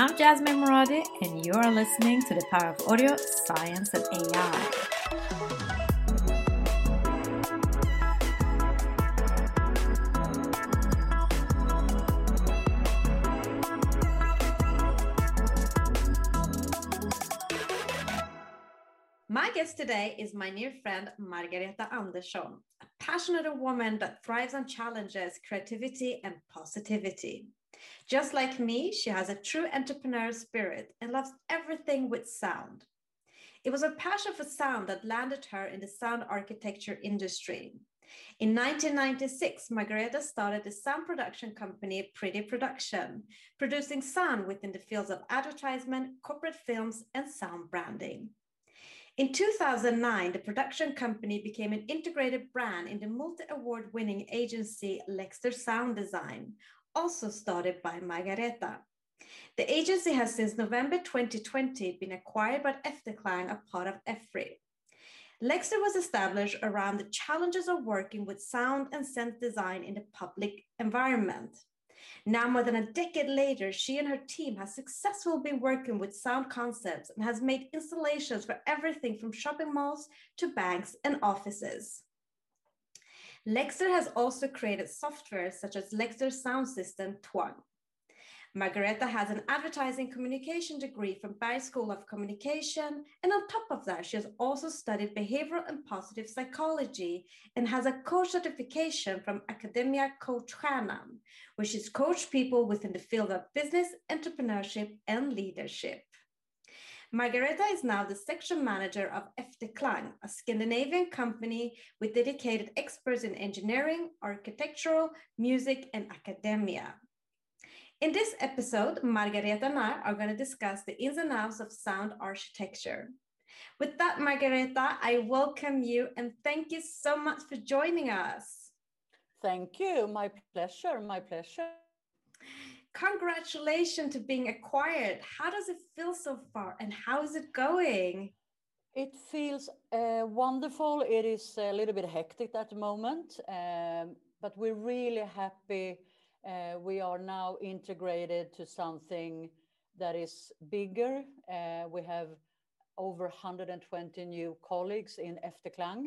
I'm Jasmine Moradi, and you are listening to the Power of Audio, Science, and AI. My guest today is my new friend Margareta Andersson, a passionate woman that thrives on challenges, creativity, and positivity. Just like me, she has a true entrepreneur spirit and loves everything with sound. It was a passion for sound that landed her in the sound architecture industry. In 1996, Margareta started the sound production company Pretty Production, producing sound within the fields of advertisement, corporate films, and sound branding. In 2009, the production company became an integrated brand in the multi award winning agency Lexter Sound Design, also started by Margareta. The agency has since November 2020 been acquired by Efterklang, a part of AFRY. Lexter was established around the challenges of working with sound and scent design in the public environment. Now, more than a decade later, she and her team has successfully been working with sound concepts and has made installations for everything from shopping malls to banks and offices. Lexter has also created software such as Lexter Sound System Twang. Margareta has an advertising communication degree from Bergs School of Communication, and on top of that, she has also studied behavioral and positive psychology and has a coach certification from Academia Coachstjärnan, where she's coached people within the field of business, entrepreneurship, and leadership. Margareta is now the section manager of Efterklang, a Scandinavian company with dedicated experts in engineering, architectural, music, and academia. In this episode, Margareta and I are going to discuss the ins and outs of sound architecture. With that, Margareta, I welcome you and thank you so much for joining us. Thank you. My pleasure. My pleasure congratulations to being acquired. How does it feel so far and how is it going? It feels uh, wonderful. It is a little bit hectic at the moment, um, but we're really happy. Uh, we are now integrated to something that is bigger. Uh, we have over 120 new colleagues in Efterklang,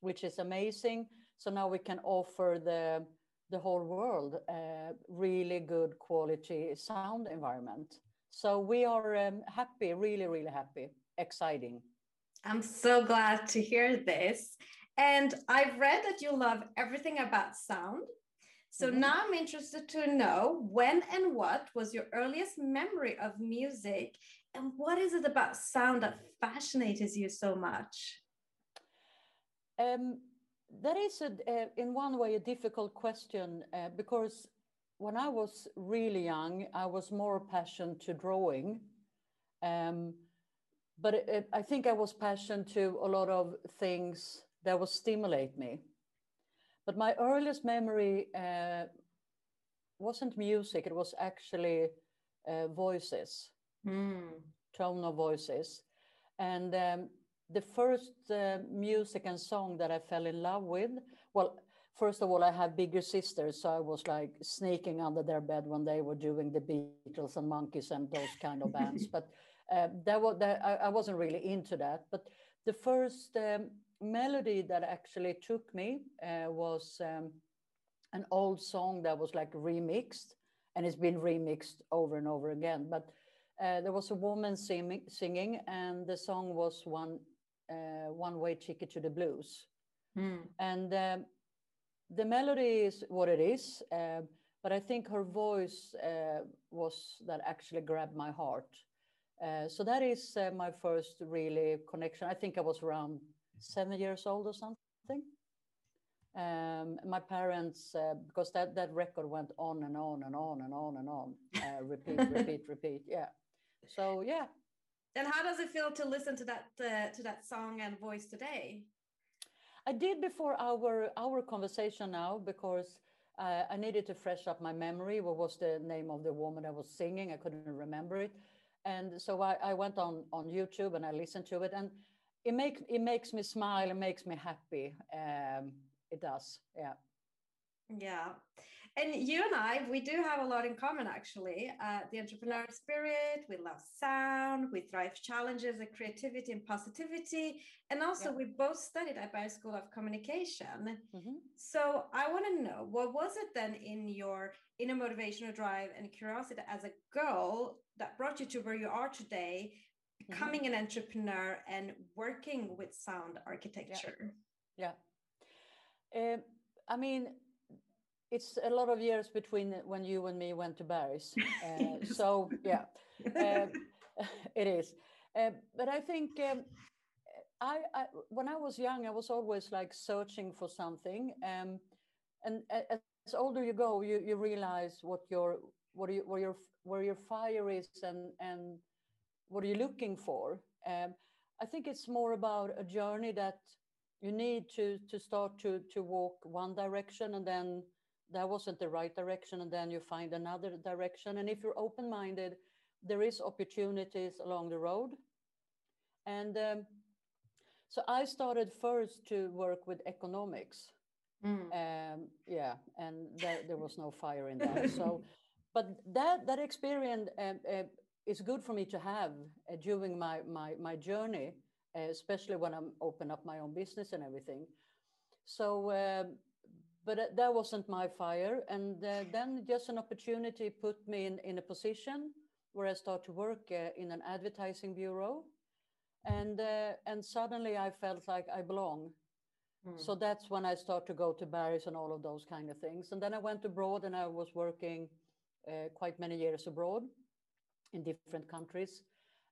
which is amazing. So now we can offer the the whole world a really good quality sound environment. So we are um, happy, really, really happy, exciting. I'm so glad to hear this. And I've read that you love everything about sound. So mm-hmm. now I'm interested to know when and what was your earliest memory of music and what is it about sound that fascinates you so much? Um, that is, a, uh, in one way, a difficult question uh, because when I was really young, I was more passionate to drawing. Um, but it, it, I think I was passionate to a lot of things that would stimulate me. But my earliest memory uh, wasn't music, it was actually uh, voices, mm. tone of voices. And um, the first uh, music and song that I fell in love with, well, first of all, I have bigger sisters, so I was like sneaking under their bed when they were doing the Beatles and Monkees and those kind of bands. but uh, that was that I, I, wasn't really into that. But the first um, melody that actually took me uh, was um, an old song that was like remixed, and it's been remixed over and over again. But uh, there was a woman sing, singing, and the song was one uh, one way ticket to the blues. Mm. And um, the melody is what it is, uh, but I think her voice uh, was that actually grabbed my heart. Uh, so that is uh, my first really connection. I think I was around seven years old or something. Um, my parents, uh, because that, that record went on and on and on and on and on, uh, repeat, repeat, repeat. Yeah. So yeah. And how does it feel to listen to that to that song and voice today? I did before our our conversation now because uh, I needed to fresh up my memory. What was the name of the woman I was singing? I couldn't remember it, and so I, I went on on YouTube and I listened to it, and it makes it makes me smile. It makes me happy. Um, it does, yeah. Yeah. and you and I, we do have a lot in common actually. Uh, the entrepreneur spirit, we love sound, we thrive challenges and creativity and positivity. And also, yeah. we both studied at Bergs School of Communication. Mm-hmm. So I want to know what was it then in your inner motivational drive and curiosity as a girl that brought you to where you are today. Becoming mm-hmm. an entrepreneur and working with sound architecture? Yeah. yeah. Uh, I mean, it's a lot of years between when you and me went to Paris. Uh, so yeah, uh, it is. Uh, but I think um, I, I, when I was young, I was always like searching for something. Um, and as older you go, you, you realize what your what you, where your where your fire is and and what are you looking for. Um, I think it's more about a journey that you need to to start to to walk one direction and then that wasn't the right direction and then you find another direction and if you're open minded there is opportunities along the road and um, so i started first to work with economics mm. um, yeah and there, there was no fire in that so but that that experience um, uh, is good for me to have uh, during my my my journey uh, especially when i'm open up my own business and everything so um, but uh, that wasn't my fire. And uh, then just an opportunity put me in, in a position where I start to work uh, in an advertising bureau. And, uh, and suddenly I felt like I belong. Mm. So that's when I start to go to Paris and all of those kind of things. And then I went abroad and I was working uh, quite many years abroad in different countries.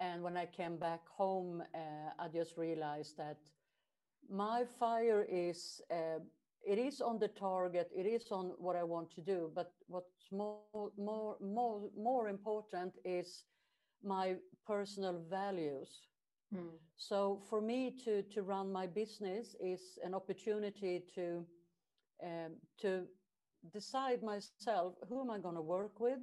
And when I came back home, uh, I just realized that my fire is it is on the target, it is on what I want to do, but what's more, more, more, more important is my personal values. Hmm. So for me to, to run my business is an opportunity to, um, to decide myself, who am I going to work with?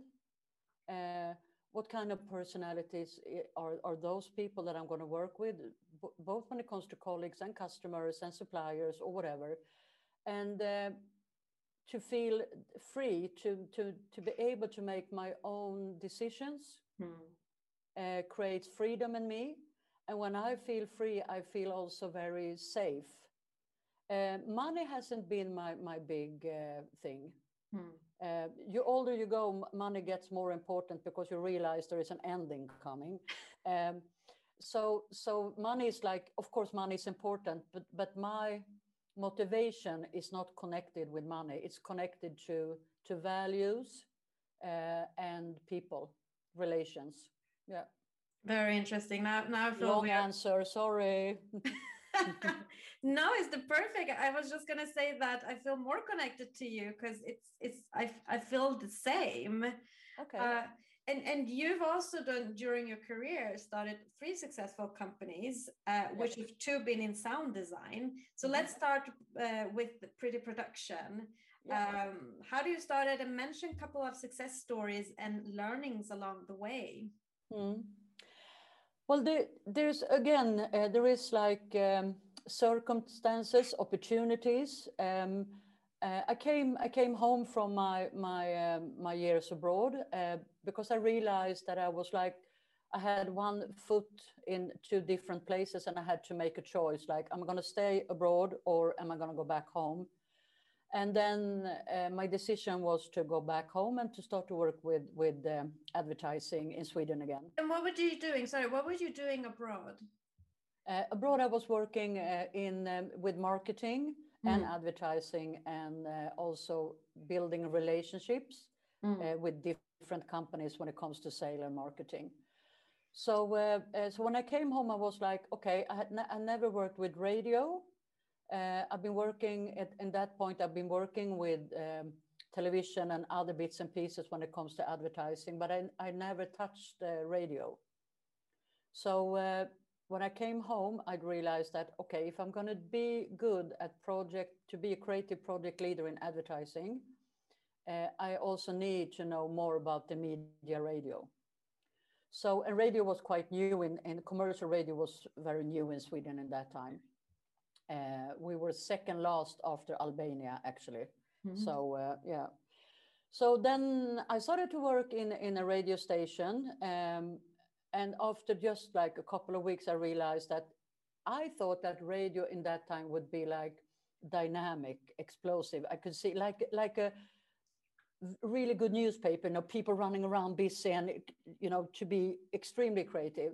Uh, what kind of personalities are, are those people that I'm going to work with, b- both when it comes to colleagues and customers and suppliers or whatever and uh, to feel free to, to, to be able to make my own decisions hmm. uh, creates freedom in me. And when I feel free, I feel also very safe. Uh, money hasn't been my, my big uh, thing. Hmm. Uh, you older you go, money gets more important because you realize there is an ending coming. Um, so, so money is like, of course, money is important, but but my motivation is not connected with money. It's connected to to values uh, and people relations. Yeah. Very interesting. Now, now long answer. Sorry. no, it's the perfect. I was just gonna say that I feel more connected to you because it's it's I I feel the same. Okay. Uh, and and you've also done during your career started three successful companies uh, which have two been in sound design so mm-hmm. let's start uh, with pretty production yeah. um, how do you start it and mention a couple of success stories and learnings along the way mm. Well there, there's again uh, there is like um, circumstances opportunities. Um, uh, I came I came home from my my um, my years abroad uh, because I realized that I was like I had one foot in two different places and I had to make a choice like I'm going to stay abroad or am I going to go back home and then uh, my decision was to go back home and to start to work with with um, advertising in Sweden again. And what were you doing? Sorry, what were you doing abroad? Uh, abroad, I was working uh, in um, with marketing mm. and advertising and uh, also building relationships mm. Uh, with different companies when it comes to sale and marketing. So, uh, so when I came home, I was like, okay, I had ne I never worked with radio. I've been working at in that point. I've been working with um, television and other bits and pieces when it comes to advertising, but I, I never touched uh, radio. So uh, when I came home, I'd realized that, okay, if I'm going to be good at project, to be a creative project leader in advertising, uh, I also need to know more about the media radio. So, and radio was quite new in, and commercial radio was very new in Sweden in that time. Uh, we were second last after Albania, actually. Mm -hmm. So, uh, yeah. so then I started to work in, in a radio station. Um, and after just like a couple of weeks, I realized that I thought that radio in that time would be like dynamic, explosive. I could see like like a really good newspaper, you know, people running around busy and you know to be extremely creative.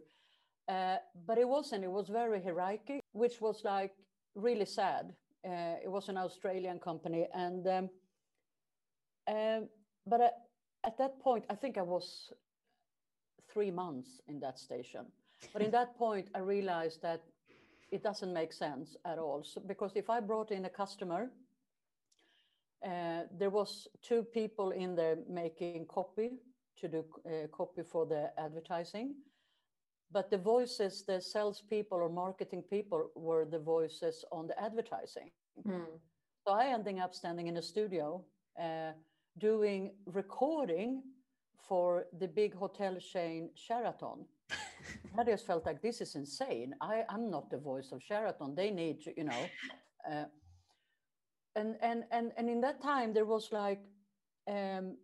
Uh, but it wasn't. It was very hierarchic, which was like really sad. Uh, it was an Australian company, and um, um, but uh, at that point, I think I was three months in that station. But in that point, I realized that it doesn't make sense at all. So, because if I brought in a customer, uh, there was two people in there making copy to do uh, copy for the advertising, but the voices, the salespeople or marketing people, were the voices on the advertising. Mm. So I ended up standing in a studio. Uh, doing recording for the big hotel chain Sheraton. I just felt like this is insane. I, I'm not the voice of Sheraton. They need to, you know. Uh, and, and, and, and in that time, there was like um,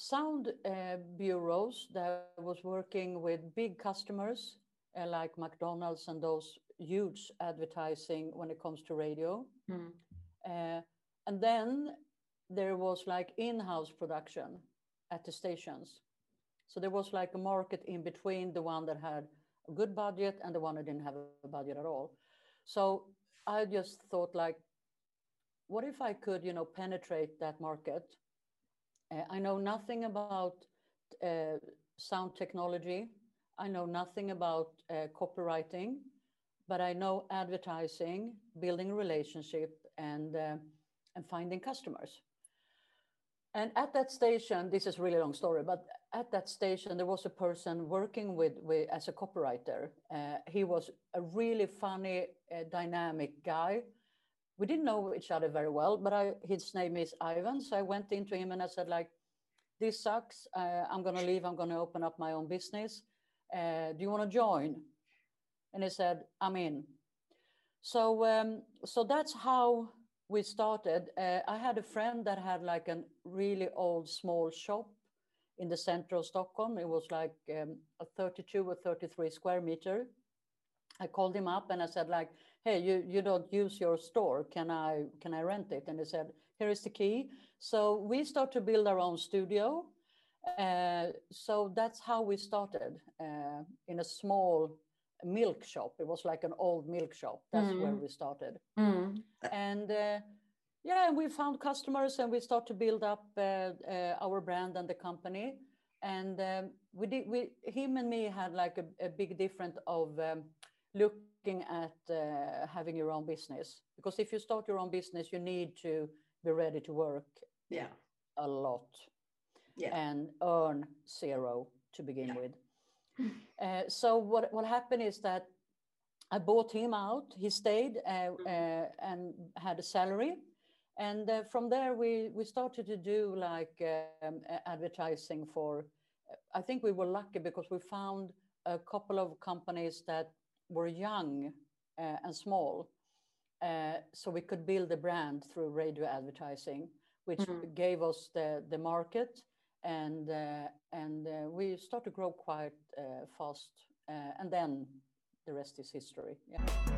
sound uh, bureaus that was working with big customers uh, like McDonald's and those huge advertising when it comes to radio. Mm. and then there was like in-house production at the stations. So there was like a market in between the one that had a good budget and the one that didn't have a budget at all. So I just thought like, what if I could, you know, penetrate that market? Uh, I know nothing about uh, sound technology. I know nothing about uh, copywriting, but I know advertising, building relationship, and uh, and finding customers. And at that station, this is really long story, but at that station, there was a person working with, with as a copywriter. Uh, he was a really funny, uh, dynamic guy. We didn't know each other very well, but I, his name is Ivan. So I went into him and I said, like, this sucks. Uh, I'm going to leave. I'm going to open up my own business. Uh, do you want to join? And he said, I'm in. So, um, so that's how we started, uh, I had a friend that had like a really old small shop in the center of Stockholm. It was like um, a 32 or 33 square meter. I called him up and I said like, hey, you, you don't use your store. Can I, can I rent it? And he said, here is the key. So we start to build our own studio. Uh, so that's how we started uh, in a small milk shop. It was like an old milk shop. That's mm. where we started. Mm. And uh, yeah, we found customers and we start to build up uh, uh, our brand and the company. And um, we did. We him and me had like a, a big difference of um, looking at uh, having your own business because if you start your own business, you need to be ready to work. Yeah. A lot. Yeah. And earn zero to begin yeah. with. Uh, so what, what happened is that I bought him out. He stayed uh, mm-hmm. uh, and had a salary. And uh, from there, we, we started to do like um, advertising for, I think we were lucky because we found a couple of companies that were young uh, and small. so we could build a brand through radio advertising, which mm-hmm. gave us the, the market and uh, and uh, we start to grow quite uh, fast, and then the rest is history. Yeah.